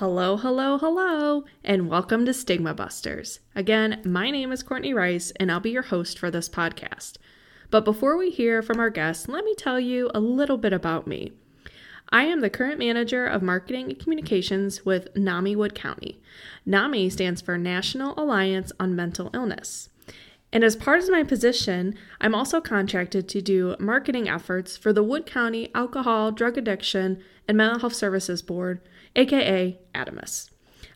Hello, hello, hello, and welcome to Stigma Busters. Again, my name is Courtney Rice, and I'll be your host for this podcast. But before we hear from our guests, let me tell you a little bit about me. I am the current manager of marketing and communications with NAMI Wood County. NAMI stands for National Alliance on Mental Illness. And as part of my position, I'm also contracted to do marketing efforts for the Wood County Alcohol, Drug Addiction, and Mental Health Services Board, aka ADAMHS.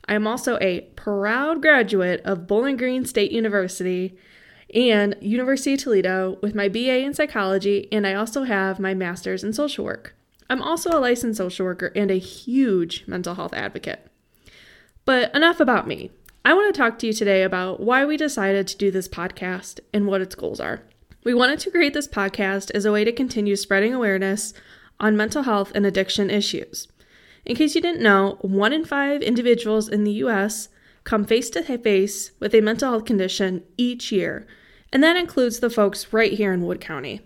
I am also a proud graduate of Bowling Green State University and University of Toledo with my BA in psychology, and I also have my master's in social work. I'm also a licensed social worker and a huge mental health advocate. But enough about me. I want to talk to you today about why we decided to do this podcast and what its goals are. We wanted to create this podcast as a way to continue spreading awareness on mental health and addiction issues. In case you didn't know, one in five individuals in the US come face to face with a mental health condition each year, and that includes the folks right here in Wood County.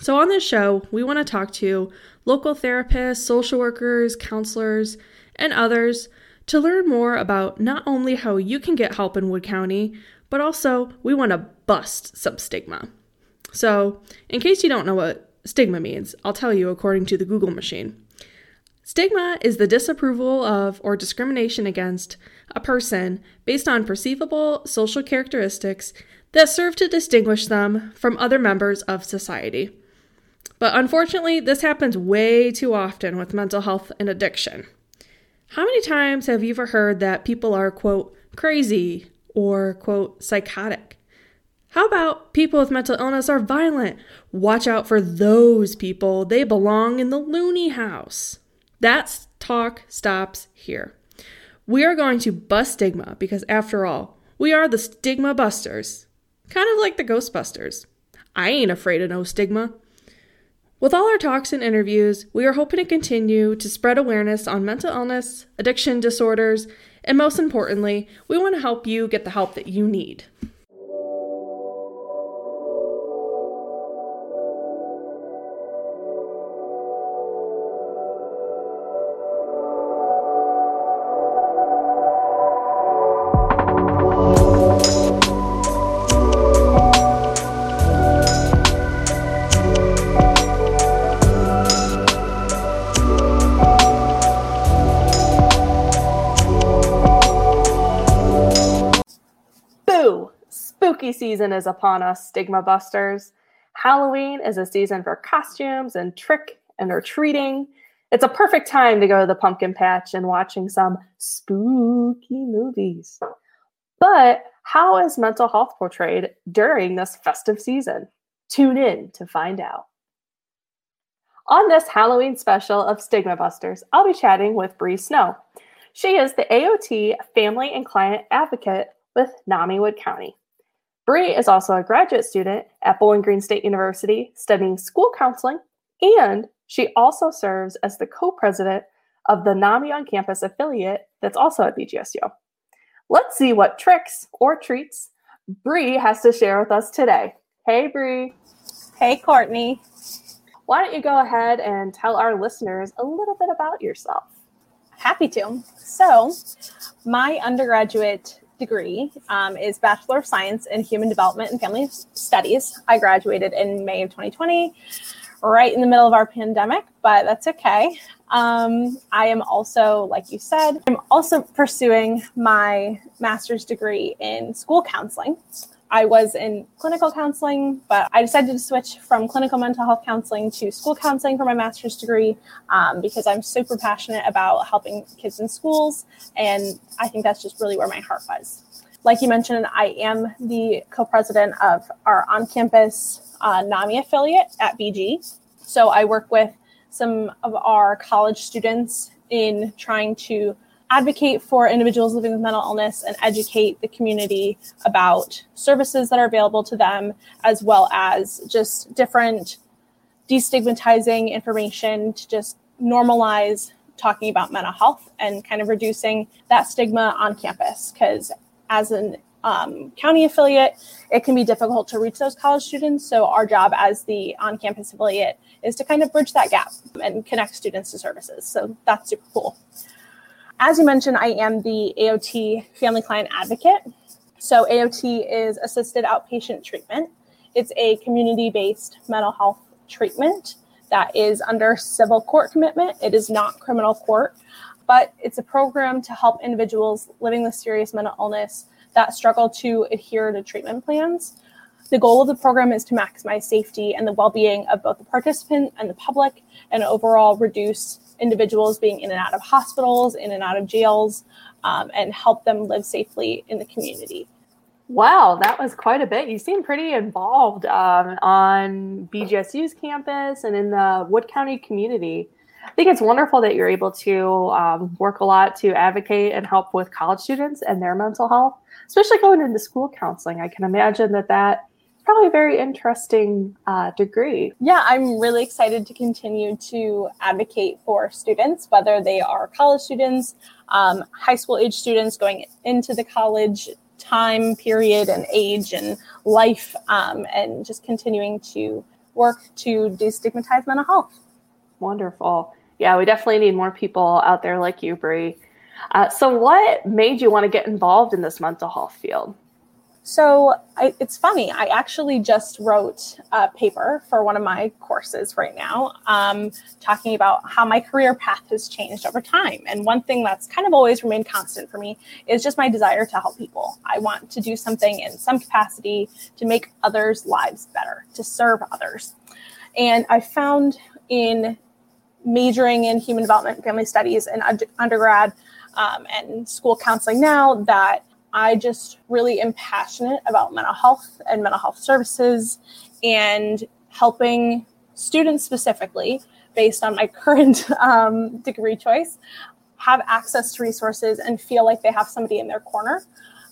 So, on this show, we want to talk to local therapists, social workers, counselors, and others to learn more about not only how you can get help in Wood County, but also we want to bust some stigma. So, in case you don't know what stigma means, I'll tell you according to the Google machine. Stigma is the disapproval of or discrimination against a person based on perceivable social characteristics that serve to distinguish them from other members of society. But unfortunately, this happens way too often with mental health and addiction. How many times have you ever heard that people are, quote, crazy or, quote, psychotic? How about people with mental illness are violent? Watch out for those people. They belong in the loony house. That talk stops here. We are going to bust stigma because, after all, we are the stigma busters. Kind of like the Ghostbusters. I ain't afraid of no stigma. With all our talks and interviews, we are hoping to continue to spread awareness on mental illness, addiction disorders, and most importantly, we want to help you get the help that you need. Season is upon us, Stigma Busters. Halloween is a season for costumes and trick and or treating. It's a perfect time to go to the pumpkin patch and watching some spooky movies. But how is mental health portrayed during this festive season? Tune in to find out. On this Halloween special of Stigma Busters, I'll be chatting with Bree Snow. She is the AOT Family and Client Advocate with NAMI Wood County. Bree is also a graduate student at Bowling Green State University studying school counseling, and she also serves as the co president of the NAMI on campus affiliate that's also at BGSU. Let's see what tricks or treats Bree has to share with us today. Hey, Bree. Hey, Courtney. Why don't you go ahead and tell our listeners a little bit about yourself? Happy to. So, my undergraduate degree um, is Bachelor of Science in Human Development and Family Studies. I graduated in May of 2020, right in the middle of our pandemic, but that's okay. Um, I am also, like you said, I'm also pursuing my master's degree in school counseling. I was in clinical counseling, but I decided to switch from clinical mental health counseling to school counseling for my master's degree um, because I'm super passionate about helping kids in schools. And I think that's just really where my heart was. Like you mentioned, I am the co president of our on campus uh, NAMI affiliate at BG. So I work with some of our college students in trying to advocate for individuals living with mental illness and educate the community about services that are available to them, as well as just different destigmatizing information to just normalize talking about mental health and kind of reducing that stigma on campus. Because as an um, county affiliate, it can be difficult to reach those college students. So, our job as the on campus affiliate is to kind of bridge that gap and connect students to services. So, that's super cool. As you mentioned, I am the AOT family client advocate. So, AOT is assisted outpatient treatment. It's a community based mental health treatment that is under civil court commitment. It is not criminal court, but it's a program to help individuals living with serious mental illness that struggle to adhere to treatment plans. The goal of the program is to maximize safety and the well being of both the participant and the public, and overall reduce individuals being in and out of hospitals, in and out of jails, um, and help them live safely in the community. Wow, that was quite a bit. You seem pretty involved um, on BGSU's campus and in the Wood County community. I think it's wonderful that you're able to um, work a lot to advocate and help with college students and their mental health, especially going into school counseling. I can imagine that that probably a very interesting uh, degree. Yeah, I'm really excited to continue to advocate for students, whether they are college students, um, high school age students going into the college time period and age and life, um, and just continuing to work to destigmatize mental health. Wonderful. Yeah, we definitely need more people out there like you, Bree. Uh, so, what made you want to get involved in this mental health field? So I, it's funny. I actually just wrote a paper for one of my courses right now, um, talking about how my career path has changed over time. And one thing that's kind of always remained constant for me is just my desire to help people. I want to do something in some capacity to make others' lives better, to serve others. And I found in majoring in human development family studies in undergrad um, and school counseling now that I just really am passionate about mental health and mental health services and helping students specifically, based on my current um, degree choice, have access to resources and feel like they have somebody in their corner.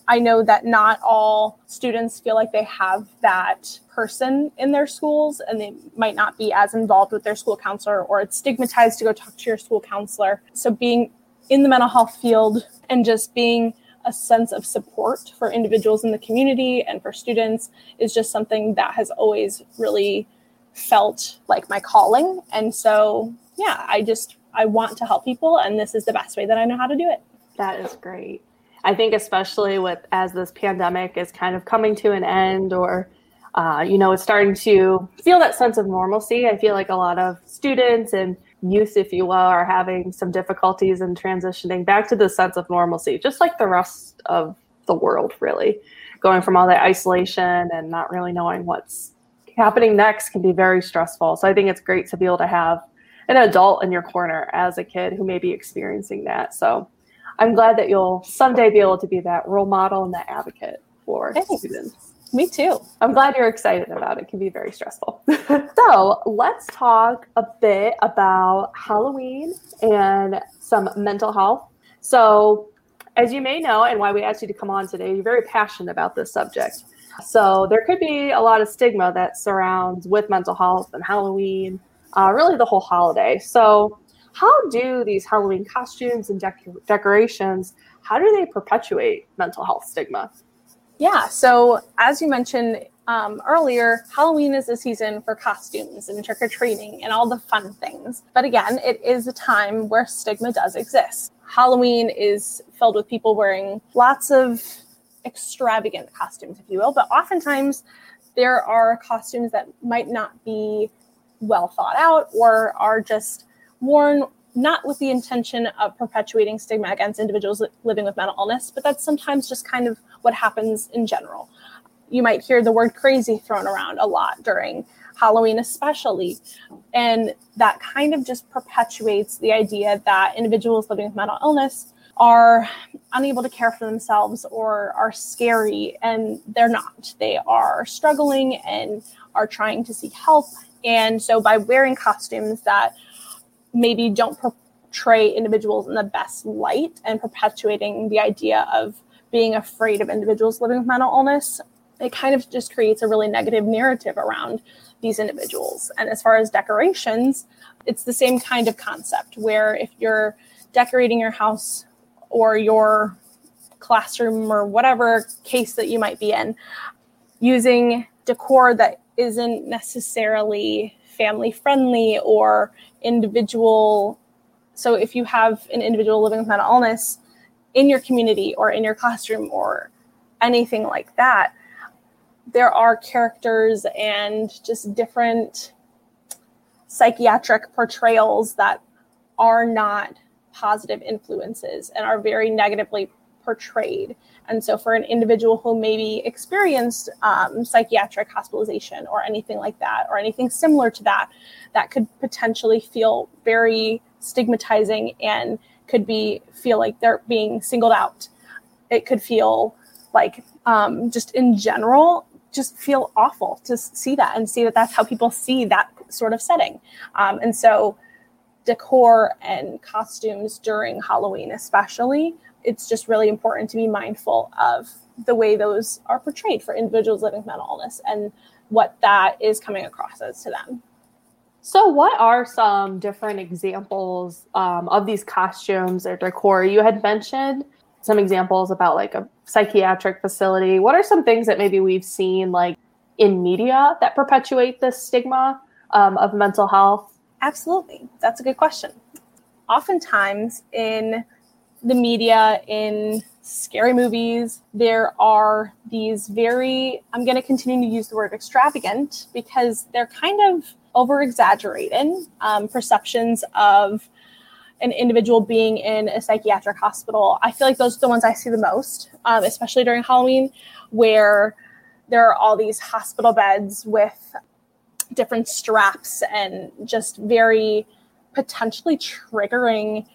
I know that not all students feel like they have that person in their schools and they might not be as involved with their school counselor or it's stigmatized to go talk to your school counselor. So being in the mental health field and just being a sense of support for individuals in the community and for students is just something that has always really felt like my calling. And so, yeah, I just I want to help people and this is the best way that I know how to do it. That is great. I think especially with as this pandemic is kind of coming to an end or uh, you know, it's starting to feel that sense of normalcy. I feel like a lot of students and youth, if you will, are having some difficulties in transitioning back to the sense of normalcy, just like the rest of the world, really. Going from all that isolation and not really knowing what's happening next can be very stressful. So I think it's great to be able to have an adult in your corner as a kid who may be experiencing that. So I'm glad that you'll someday be able to be that role model and that advocate for Thanks. students. Me too. I'm glad you're excited about it. It can be very stressful. so let's talk a bit about Halloween and some mental health. So, as you may know, and why we asked you to come on today, you're very passionate about this subject. So, there could be a lot of stigma that surrounds with mental health and Halloween, uh, really the whole holiday. So, how do these Halloween costumes and dec- decorations how do they perpetuate mental health stigma? Yeah. So, as you mentioned um, earlier, Halloween is a season for costumes and trick or treating and all the fun things. But again, it is a time where stigma does exist. Halloween is filled with people wearing lots of extravagant costumes, if you will, but oftentimes there are costumes that might not be well thought out or are just worn not with the intention of perpetuating stigma against individuals living with mental illness, but that's sometimes just kind of what happens in general. You might hear the word crazy thrown around a lot during Halloween, especially. And that kind of just perpetuates the idea that individuals living with mental illness are unable to care for themselves or are scary, and they're not. They are struggling and are trying to seek help. And so, by wearing costumes that maybe don't portray individuals in the best light and perpetuating the idea of being afraid of individuals living with mental illness, it kind of just creates a really negative narrative around these individuals. And as far as decorations, it's the same kind of concept where if you're decorating your house or your classroom or whatever case that you might be in, using decor that isn't necessarily family friendly or individual So if you have an individual living with mental illness in your community or in your classroom or anything like that, there are characters and just different psychiatric portrayals that are not positive influences and are very negatively portrayed. And so, for an individual who maybe experienced um, psychiatric hospitalization or anything like that, or anything similar to that, that could potentially feel very stigmatizing and could be feel like they're being singled out. It could feel like um, just in general just feel awful to see that and see that that's how people see that sort of setting. Um, and so, decor and costumes during Halloween, especially, it's just really important to be mindful of the way those are portrayed for individuals living with mental illness and what that is coming across as to them. So, what are some different examples um, of these costumes or decor? You had mentioned some examples about like a psychiatric facility. What are some things that maybe we've seen like in media that perpetuate this stigma um, of mental health? Absolutely. That's a good question. Oftentimes in the media, in scary movies, there are these very, I'm going to continue to use the word extravagant because they're kind of over exaggerated um, perceptions of an individual being in a psychiatric hospital, I feel like those are the ones I see the most, um, especially during Halloween, where there are all these hospital beds with different straps and just very potentially triggering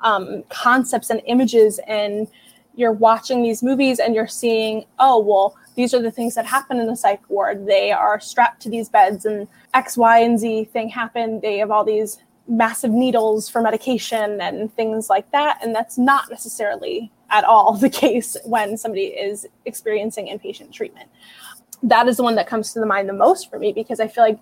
um, concepts and images. And you're watching these movies and you're seeing, oh, well, these are the things that happen in the psych ward. They are strapped to these beds and X, Y, and Z thing happened. They have all these massive needles for medication and things like that. And that's not necessarily at all the case when somebody is experiencing inpatient treatment. That is the one that comes to the mind the most for me because I feel like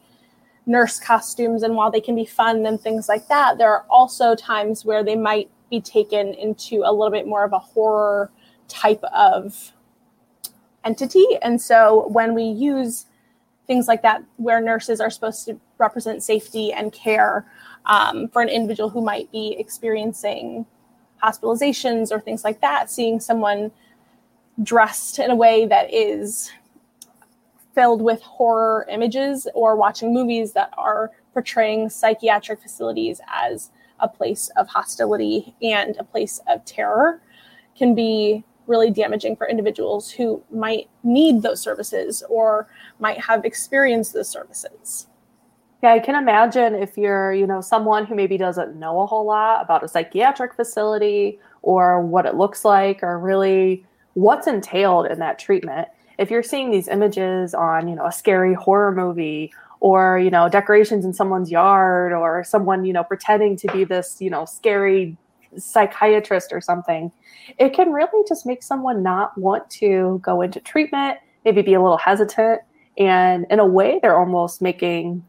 nurse costumes, and while they can be fun and things like that, there are also times where they might be taken into a little bit more of a horror type of entity. And so when we use things like that, where nurses are supposed to represent safety and care, um, for an individual who might be experiencing hospitalizations or things like that, seeing someone dressed in a way that is filled with horror images or watching movies that are portraying psychiatric facilities as a place of hostility and a place of terror can be really damaging for individuals who might need those services or might have experienced those services. Yeah, I can imagine if you're, you know, someone who maybe doesn't know a whole lot about a psychiatric facility or what it looks like or really what's entailed in that treatment. If you're seeing these images on, you know, a scary horror movie or, you know, decorations in someone's yard or someone, you know, pretending to be this, you know, scary psychiatrist or something, it can really just make someone not want to go into treatment, maybe be a little hesitant. And in a way, they're almost making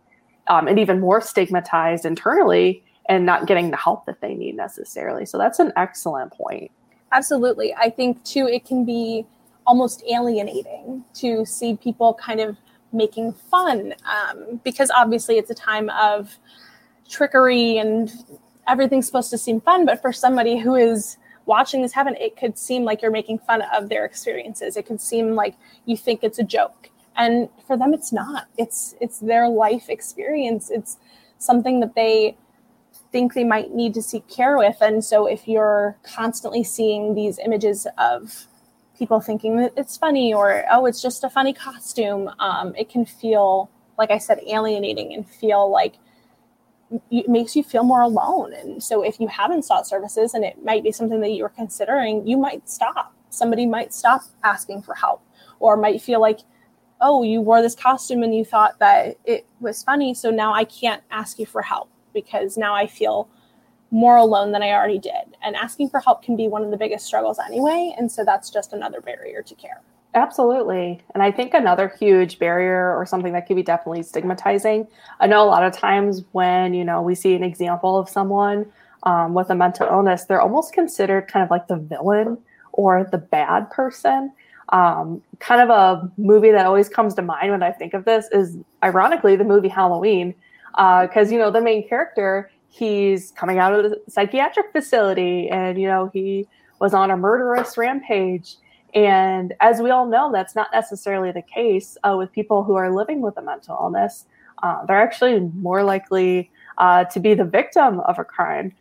um, and even more stigmatized internally and not getting the help that they need necessarily. So that's an excellent point. Absolutely. I think too, it can be almost alienating to see people kind of making fun um, because obviously it's a time of trickery and everything's supposed to seem fun. But for somebody who is watching this happen, it could seem like you're making fun of their experiences. It could seem like you think it's a joke and for them it's not it's it's their life experience it's something that they think they might need to seek care with and so if you're constantly seeing these images of people thinking that it's funny or oh it's just a funny costume um, it can feel like i said alienating and feel like it makes you feel more alone and so if you haven't sought services and it might be something that you're considering you might stop somebody might stop asking for help or might feel like oh, you wore this costume and you thought that it was funny. So now I can't ask you for help because now I feel more alone than I already did. And asking for help can be one of the biggest struggles anyway. And so that's just another barrier to care. Absolutely. And I think another huge barrier or something that could be definitely stigmatizing. I know a lot of times when, you know, we see an example of someone um, with a mental illness, they're almost considered kind of like the villain or the bad person. Um, kind of a movie that always comes to mind when I think of this is ironically the movie Halloween, because uh, you know the main character he's coming out of the psychiatric facility and, you know, he was on a murderous rampage. And as we all know, that's not necessarily the case uh, with people who are living with a mental illness. Uh, they're actually more likely uh, to be the victim of a crime.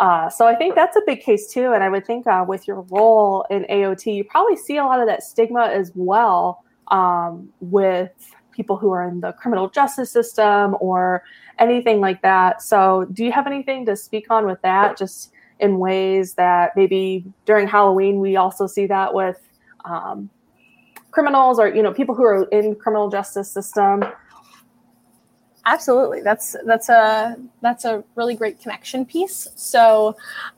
Uh, so I think that's a big case too. And I would think uh, with your role in AOT, you probably see a lot of that stigma as well um, with people who are in the criminal justice system or anything like that. So do you have anything to speak on with that? Just in ways that maybe during Halloween we also see that with um, criminals or you know people who are in criminal justice system absolutely that's that's a that's a really great connection piece so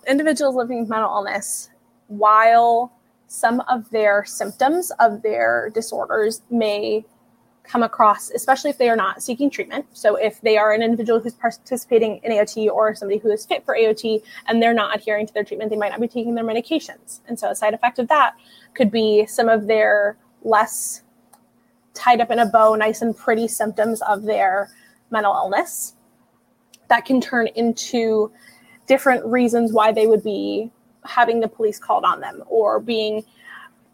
individuals living with mental illness while some of their symptoms of their disorders may come across, especially if they are not seeking treatment. So, if they are an individual who's participating in AOT or somebody who is fit for AOT and they're not adhering to their treatment, they might not be taking their medications. And so, a side effect of that could be some of their less tied up in a bow, nice and pretty symptoms of their mental illness that can turn into different reasons why they would be having the police called on them or being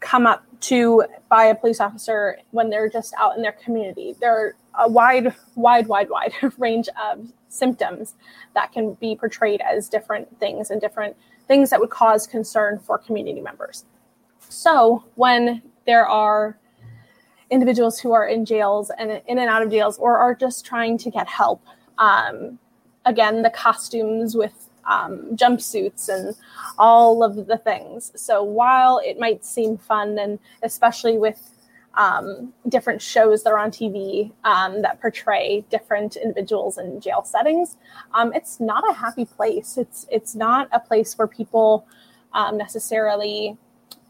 come up to by a police officer when they're just out in their community. There are a wide, wide, wide, wide range of symptoms that can be portrayed as different things and different things that would cause concern for community members. So when there are individuals who are in jails and in and out of jails or are just trying to get help, um, again, the costumes with um, jumpsuits and all of the things. So while it might seem fun, and especially with um, different shows that are on TV um, that portray different individuals in jail settings, um, it's not a happy place. It's it's not a place where people um, necessarily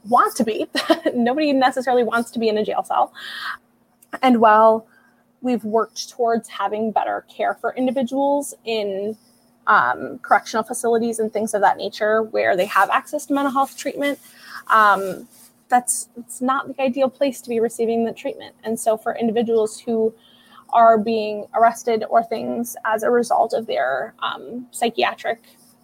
want to be. Nobody necessarily wants to be in a jail cell. And while we've worked towards having better care for individuals in um, correctional facilities and things of that nature where they have access to mental health treatment. Um, that's it's not the ideal place to be receiving the treatment. And so for individuals who are being arrested or things as a result of their um, psychiatric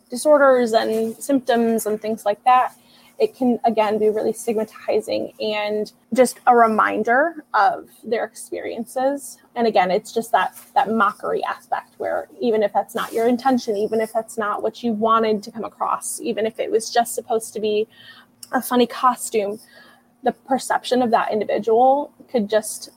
disorders and symptoms and things like that, it can again be really stigmatizing and just a reminder of their experiences. And again it's just that that mockery aspect where even if that's not your intention even if that's not what you wanted to come across even if it was just supposed to be a funny costume the perception of that individual could just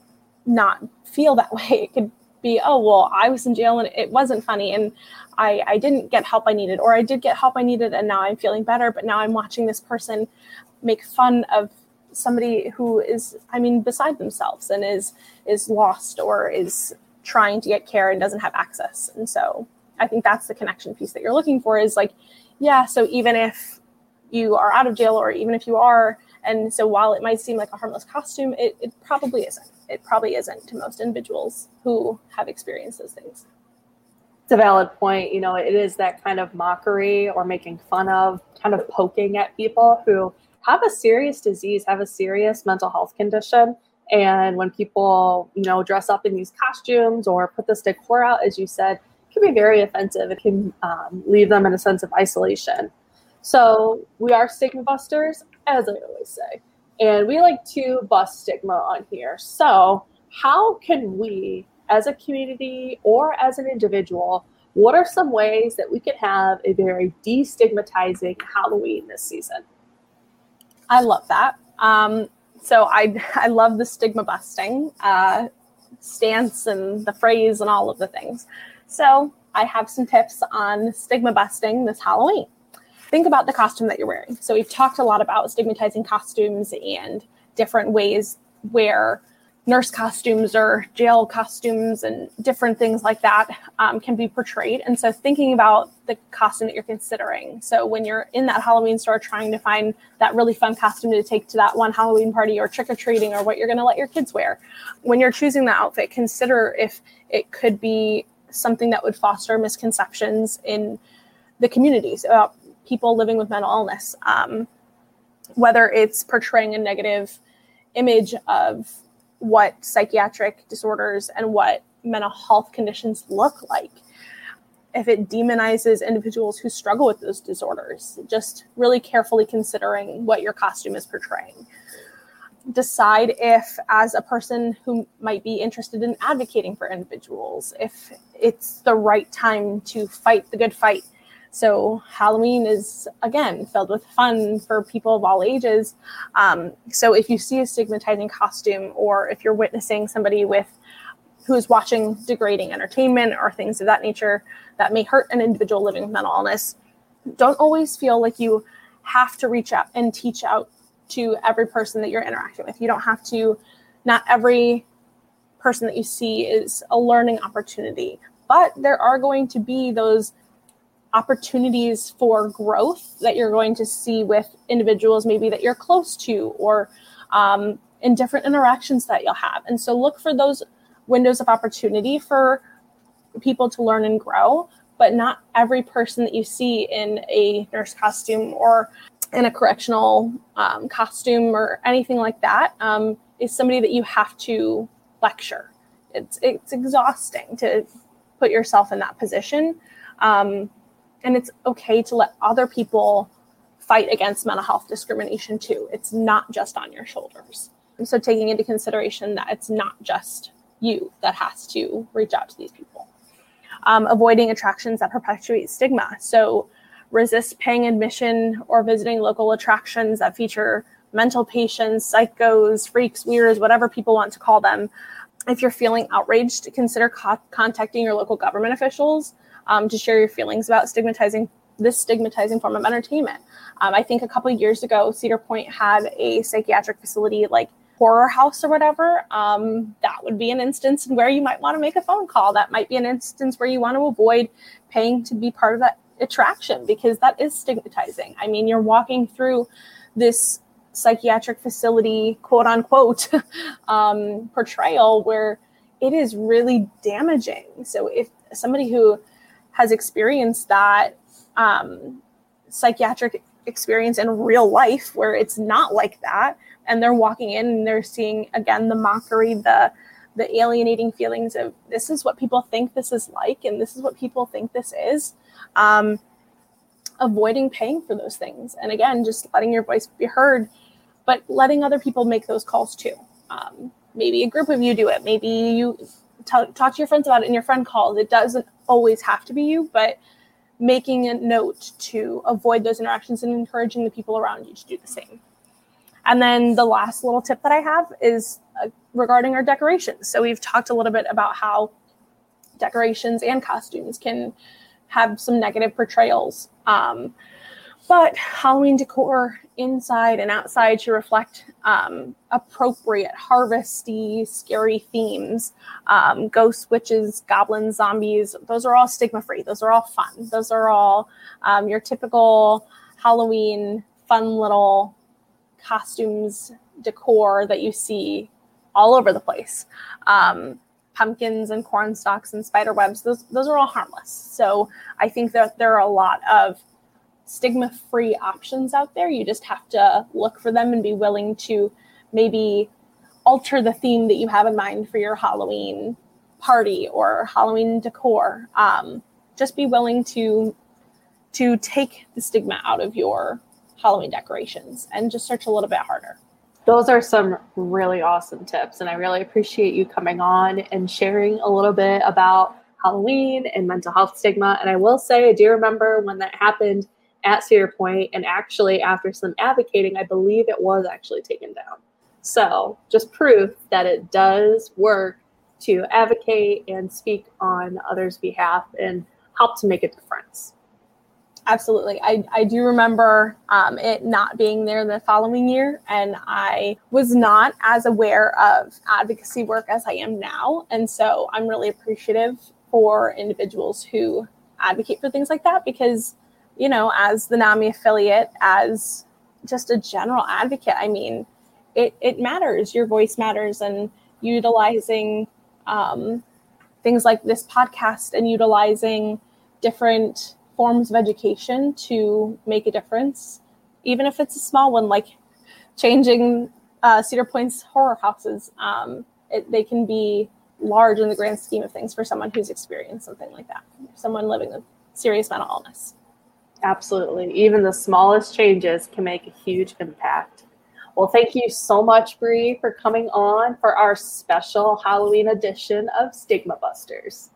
not feel that way. It could be oh well i was in jail and it wasn't funny and I, I didn't get help I needed, or I did get help I needed and now I'm feeling better, but now I'm watching this person make fun of somebody who is, I mean, beside themselves and is is lost or is trying to get care and doesn't have access. And so I think that's the connection piece that you're looking for is like, yeah, so even if you are out of jail or even if you are, and so while it might seem like a harmless costume, it, it probably isn't. It probably isn't to most individuals who have experienced those things it's a valid point. You know, it is that kind of mockery or making fun of, kind of poking at people who have a serious disease, have a serious mental health condition. And when people, you know, dress up in these costumes or put this decor out, as you said, can be very offensive. It can um, leave them in a sense of isolation. So we are stigma busters, as I always say. And we like to bust stigma on here. So, how can we as a community or as an individual, what are some ways that we can have a very destigmatizing Halloween this season? I love that. Um, so I I love the stigma busting uh, stance and the phrase and all of the things. So I have some tips on stigma busting this Halloween. Think about the costume that you're wearing. So we've talked a lot about stigmatizing costumes and different ways where nurse costumes or jail costumes and different things like that um, can be portrayed. And so, thinking about the costume that you're considering. So, when you're in that Halloween store trying to find that really fun costume to take to that one Halloween party or trick or treating or what you're going to let your kids wear, when you're choosing the outfit, consider if it could be something that would foster misconceptions in the communities about people living with mental illness. Um, whether it's portraying a negative image of what psychiatric disorders and what mental health conditions look like. if it demonizes individuals who struggle with those disorders. Just really carefully considering what your costume is portraying. Decide if, as a person who might be interested in advocating for individuals, if it's the right time to fight the good fight. So, Halloween is again filled with fun for people of all ages. Um, so, if you see a stigmatizing costume, or if you're witnessing somebody with who is watching degrading entertainment or things of that nature that may hurt an individual living with mental illness, don't always feel like you have to reach out and teach out to every person that you're interacting with. You don't have to, not every person that you see is a learning opportunity, but there are going to be those opportunities for growth that you're going to see with individuals maybe that you're close to or um, in different interactions that you'll have. And so look for those windows of opportunity for people to learn and grow, but not every person that you see in a nurse costume or in a correctional um, costume or anything like that um, is somebody that you have to lecture. It's it's exhausting to put yourself in that position, um, and it's okay to let other people fight against mental health discrimination too. It's not just on your shoulders. And so taking into consideration that it's not just you that has to reach out to these people. Um, avoiding attractions that perpetuate stigma. So resist paying admission or visiting local attractions that feature mental patients, psychos, freaks, weirds, whatever people want to call them. If you're feeling outraged, consider co- contacting your local government officials um, to share your feelings about stigmatizing this stigmatizing form of entertainment. Um, I think a couple years ago, Cedar Point had a psychiatric facility like horror house or whatever, um, that would be an instance where you might want to make a phone call. That might be an instance where you want to avoid paying to be part of that attraction because that is stigmatizing. I mean, you're walking through this psychiatric facility, quote unquote, um, portrayal where it is really damaging. So if somebody who has experienced that um, psychiatric experience in real life where it's not like that. And they're walking in and they're seeing again the mockery the the alienating feelings of this is what people think this is like and this is what people think this is. Um, avoiding paying for those things. And again just letting your voice be heard but letting other people make those calls too. Um, maybe a group of you do it. Maybe you t- talk to your friends about it in your friend calls. It doesn't always have to be you but making a note to avoid those interactions and encouraging the people around you to do the same and then the last little tip that I have is uh, regarding our decorations. So we've talked a little bit about how decorations and costumes can have some negative portrayals. Um, but Halloween decor inside and outside should reflect um, appropriate, harvesty, scary themes. Um, ghosts, witches, goblins, zombies, those are all stigma free. Those are all fun. Those are all um, your typical Halloween fun little costumes, decor that you see all over the place. Um, pumpkins and corn stalks and spider webs, those, those are all harmless. So I think that there are a lot of stigma free options out there. You just have to look for them and be willing to maybe alter the theme that you have in mind for your Halloween party or Halloween decor. Um, just be willing to to take the stigma out of your Halloween decorations and just search a little bit harder. Those are some really awesome tips. And I really appreciate you coming on and sharing a little bit about Halloween and mental health stigma. And I will say, I do remember when that happened at Cedar Point, and actually, after some advocating, I believe it was actually taken down. So, just proof that it does work to advocate and speak on others' behalf and help to make a difference absolutely. I, I do remember um, it not being there the following year, and I was not as aware of advocacy work as I am now. And so I'm really appreciative for individuals who advocate for things like that because, you know, as the NAMI affiliate, as just a general advocate, I mean, it, it matters. Your voice matters, and utilizing um, things like this podcast and utilizing different forms of education to make a difference, even if it's a small one, like changing uh, Cedar Point's horror houses. Um, it, they can be large in the grand scheme of things for someone who's experienced something like that, someone living with serious mental illness. Absolutely. Even the smallest changes can make a huge impact. Well, thank you so much, Bree, for coming on for our special Halloween edition of Stigma Busters.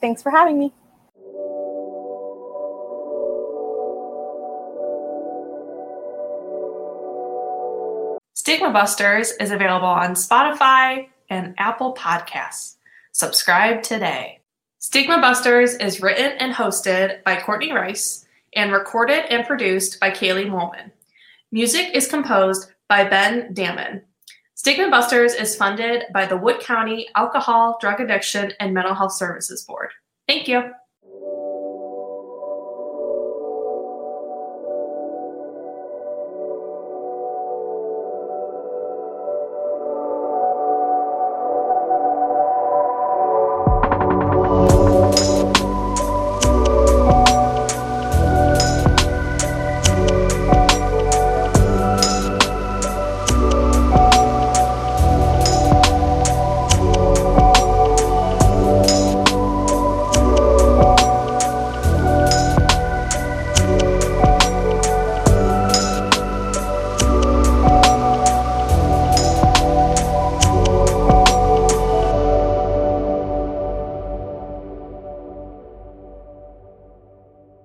Thanks for having me. Stigma Busters is available on Spotify and Apple Podcasts. Subscribe today. Stigma Busters is written and hosted by Courtney Rice and recorded and produced by Kaylee Molman. Music is composed by Ben Damon. Stigma Busters is funded by the Wood County Alcohol, Drug Addiction, and Mental Health Services Board. Thank you.